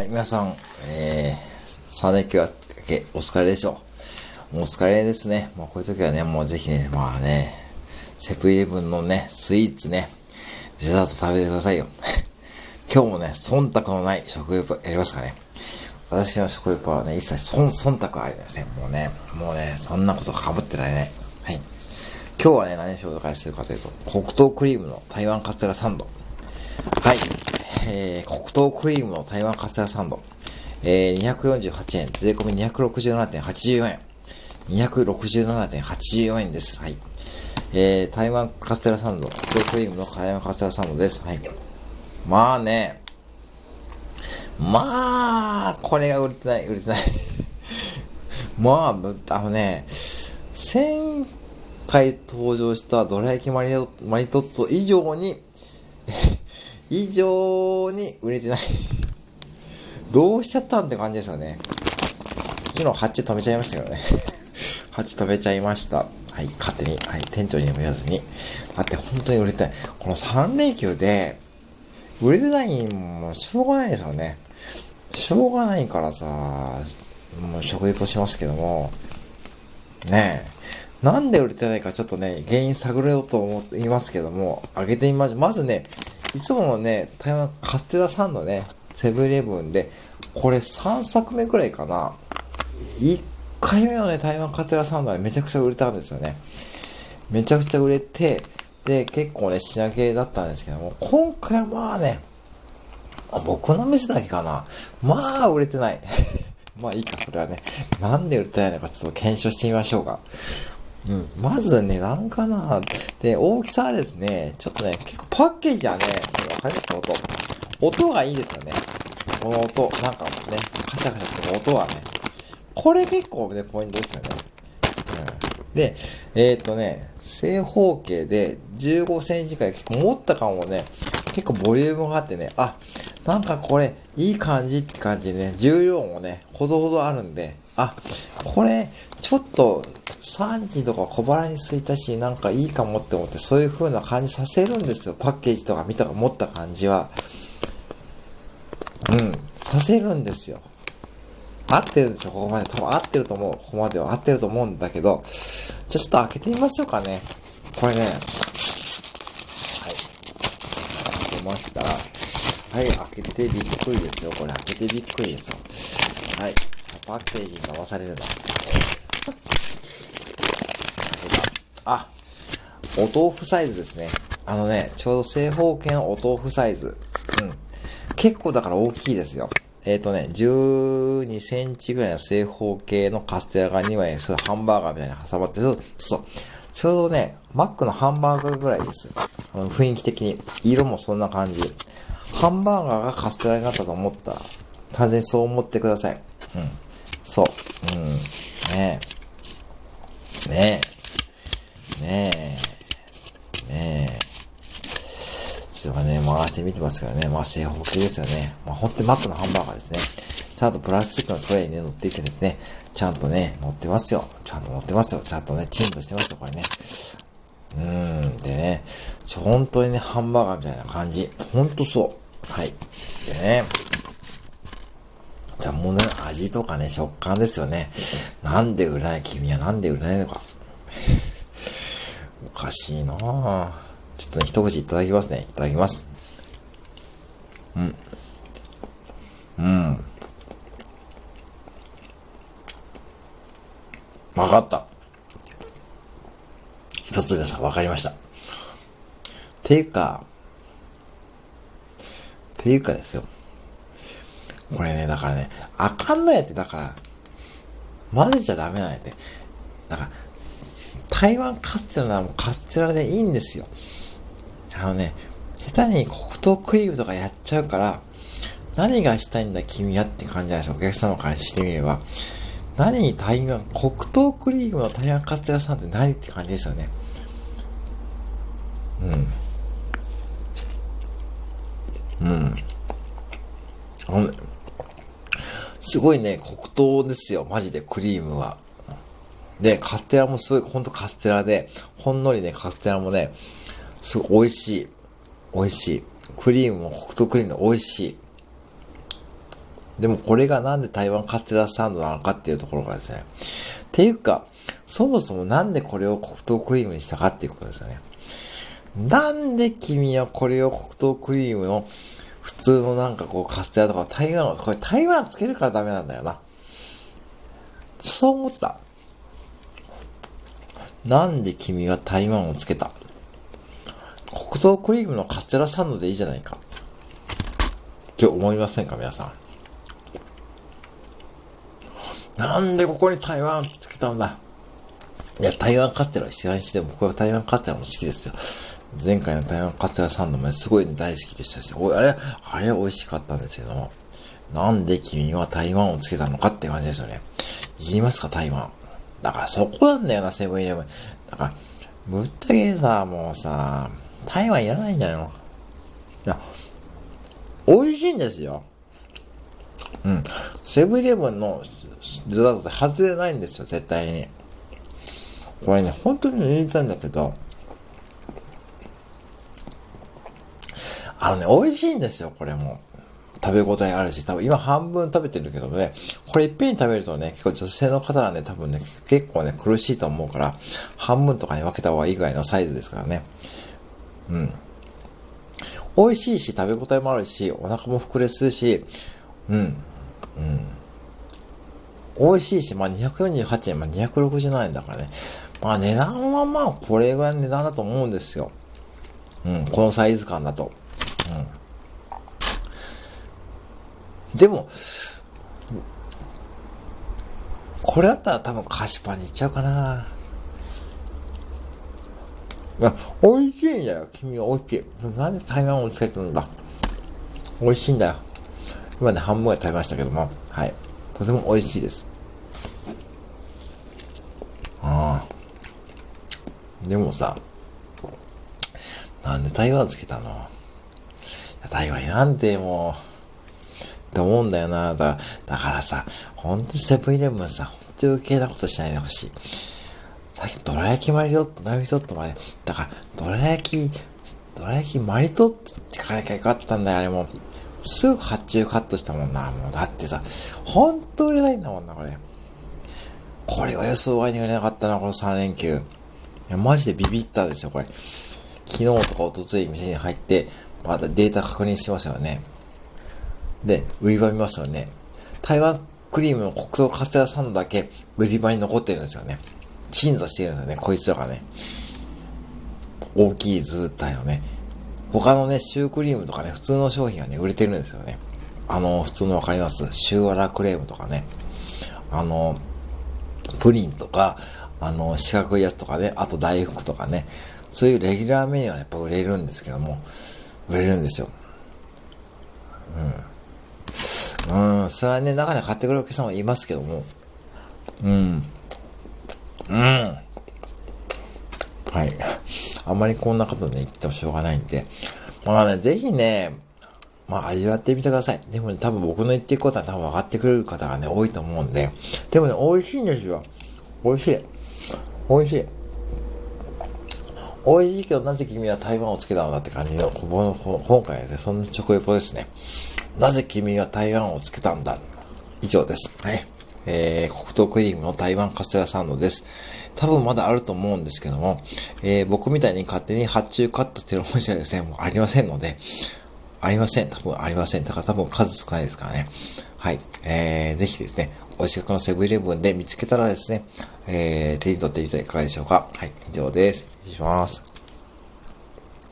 はい、皆さん、えー、3連休明け、お疲れでしょう。もうお疲れですね。もうこういう時はね、もうぜひね、まあね、セブンイレブンのね、スイーツね、デザート食べてくださいよ。今日もね、忖度のない食欲やりますかね。私の食欲はね、一切忖忖度はありません。もうね、もうね、そんなことかぶってられない。はい。今日はね、何を紹介するかというと、黒糖クリームの台湾カステラサンド。はい。えー、黒糖クリームの台湾カステラサンド。えー、248円、税込み267.84円。267.84円です。はい。えー、台湾カステラサンド、黒糖クリームの台湾カステラサンドです。はい。まあね、まあ、これが売れてない、売れてない。まあ、あのね、1000回登場したドラ焼きマリマリトッツォ以上に以上に売れてない どうしちゃったんって感じですよね。昨日発注止めちゃいましたけどね。発注止めちゃいました。はい、勝手に。はい、店長にも言わずに。だって本当に売れてない。この3連休で、売れてないもしょうがないですよね。しょうがないからさ、もう食レポしますけども、ねえ、なんで売れてないかちょっとね、原因探ろうと思いますけども、あげてみましょう。まずね、いつものね、台湾カステラサンドね、セブンイレブンで、これ3作目くらいかな。1回目のね、台湾カステラサンドはめちゃくちゃ売れたんですよね。めちゃくちゃ売れて、で、結構ね、品切れだったんですけども、今回はまあね、僕の店だけかな。まあ、売れてない。まあいいか、それはね。なんで売れてないのかちょっと検証してみましょうか。うん。まず値段かな。で、大きさはですね、ちょっとね、結構パッケージはね、わかります？音。音がいいですよね。この音、なんかね、カシャカシャする音はね。これ結構ね、ポイントですよね。うん。で、えっ、とね、正方形で15センチくらい結構持った感もね、結構ボリュームがあってね、あ、なんかこれ、いい感じって感じでね、重量もね、ほどほどあるんで、あ、これ、ちょっと、3時とか小腹にすいたし、なんかいいかもって思って、そういう風な感じさせるんですよ。パッケージとか見たか持った感じは。うん、させるんですよ。合ってるんですよ、ここまで。多分合ってると思う。ここまでは合ってると思うんだけど、じゃあちょっと開けてみましょうかね。これね、はい。開けました、はい、開けてびっくりですよ。これ開けてびっくりですよ。はい。パッケージに騙されるな。あ、お豆腐サイズですね。あのね、ちょうど正方形のお豆腐サイズ。うん。結構だから大きいですよ。えっ、ー、とね、12センチぐらいの正方形のカステラが2枚、それハンバーガーみたいに挟まってる。そう。ちょうどね、マックのハンバーガーぐらいです。あの雰囲気的に。色もそんな感じ。ハンバーガーがカステラになったと思ったら、単純にそう思ってください。うん。そう。うん。ねえ。ねえ。ねえ。ねえ。ちょっとね、回してみてますからね。まあ正方形ですよね。まあ本当にマックのハンバーガーですね。ちゃんとプラスチックのトレイにね、乗っていてですね、ちゃんとね、乗ってますよ。ちゃんと乗ってますよ。ちゃんとね、チンとしてますよ、これね。うーん。でね、本当にね、ハンバーガーみたいな感じ。ほんとそう。はい。でね。じゃあもうね、味とかね、食感ですよね。なんで売らない君はなんで売らないのか。おかしいなぁ。ちょっとね、一口いただきますね。いただきます。うん。うん。わかった。一つ皆さんわかりました。ていうか、ていうかですよ。これね、だからね、あかんのやって、だから、混ぜちゃダメなんやって。だから、台湾カステラならもうカステラでいいんですよ。あのね、下手に黒糖クリームとかやっちゃうから、何がしたいんだ君はって感じじゃなんですよ。お客様からしてみれば。何に台湾、黒糖クリームの台湾カステラさんって何って感じですよね。うん。うん。あの、すごいね、黒糖ですよ。マジで、クリームは。で、カステラもすごい、ほんとカステラで、ほんのりね、カステラもね、すごい美味しい。美味しい。クリームも黒糖クリームも美味しい。でもこれがなんで台湾カステラサンドなのかっていうところがですね。っていうか、そもそもなんでこれを黒糖クリームにしたかっていうことですよね。なんで君はこれを黒糖クリームの通のなんかこうカステラとか台湾を、これ台湾つけるからダメなんだよな。そう思った。なんで君は台湾をつけた？黒糖クリームのカステラサンドでいいじゃないか。って思いませんか皆さん。なんでここに台湾つけたんだ？いや、台湾カステラは必要にしても、僕は台湾カステラも好きですよ。前回の台湾カステラサンドもすごい大好きでしたし、おあれ、あれ美味しかったんですけども、なんで君は台湾をつけたのかって感じですよね。言いますか、台湾。だからそこなんだよな、セブンイレブン。だから、ぶったけさ、もうさ、台湾いらないんじゃないの？いや、美味しいんですよ。うん。セブンイレブンのデザートって外れないんですよ、絶対に。これね、本当に言いたいんだけど、あのね、美味しいんですよ、これも。食べ応えあるし、多分今半分食べてるけどね、これいっぺんに食べるとね、結構女性の方はね、多分ね、結構ね、苦しいと思うから、半分とかに分けた方がいいぐらいのサイズですからね。うん。美味しいし、食べ応えもあるし、お腹も膨れするし、うん。うん。美味しいし、まあ、248円、まあ、267円だからね。まあ、値段はまあ、これぐらいの値段だと思うんですよ。うん、このサイズ感だと。うん。でも、これだったら多分菓子パンにいっちゃうかな。いや、美味しいんだよ。君は美味しい。なんで台湾をつけてるんだ。美味しいんだよ。今ね、半分は食べましたけども、はい。とても美味しいです。ああ。でもさ、なんで台湾つけたの？台湾なんてもう、って思うんだよな。だだからさ、ほんとセブンイレブンさ、ほんと余計なことしないでほしい。さっきドラ焼きマリトット、ナビトットまで、だから、ドラ焼き、ドラ焼きマリトットって書かなきゃよかったんだよ、あれも。すぐ発注カットしたもんな、もう。だってさ、ほんと売れないんだもんな、これ。これは予想外に売れなかったな、この3連休。いや、マジでビビったですよ、これ。昨日とか一昨日店に入って、またデータ確認してましたよね。で、売り場見ますよね。台湾クリームの黒糖カステラサンドだけ売り場に残ってるんですよね。鎮座してるんですよね、こいつらがね。大きい図体のね。他のね、シュークリームとかね、普通の商品はね、売れてるんですよね。あの、普通のわかります？シューアラクレームとかね。あの、プリンとか、あの、四角いやつとかね、あと大福とかね。そういうレギュラーメニューはやっぱ売れるんですけども、売れるんですよ。うん。うん、それはね、中に買ってくれるお客さんはいますけども、うん。うん。はい。あんまりこんなことね、言ってもしょうがないんで。まあね、ぜひね、まあ味わってみてください。でもね、多分僕の言っていくことは多分分かってくれる方がね、多いと思うんで。でもね、美味しいんですよ。美味しい。美味しい。美味しいけどなぜ君は台湾をつけたのだって感じの、この今回はね、そんな直レポですね。なぜ君は台湾をつけたんだ？以上です。はい。えー、黒糖クリームの台湾カステラサンドです。多分まだあると思うんですけども、えー、僕みたいに勝手に発注カットしてるお店はですね、もうありませんので、ありません。多分ありません。だから多分数少ないですからね。はい。えー、ぜひですね、お近くのセブンイレブンで見つけたらですね、えー、手に取ってみてはいかがでしょうか。はい。以上です。失礼します。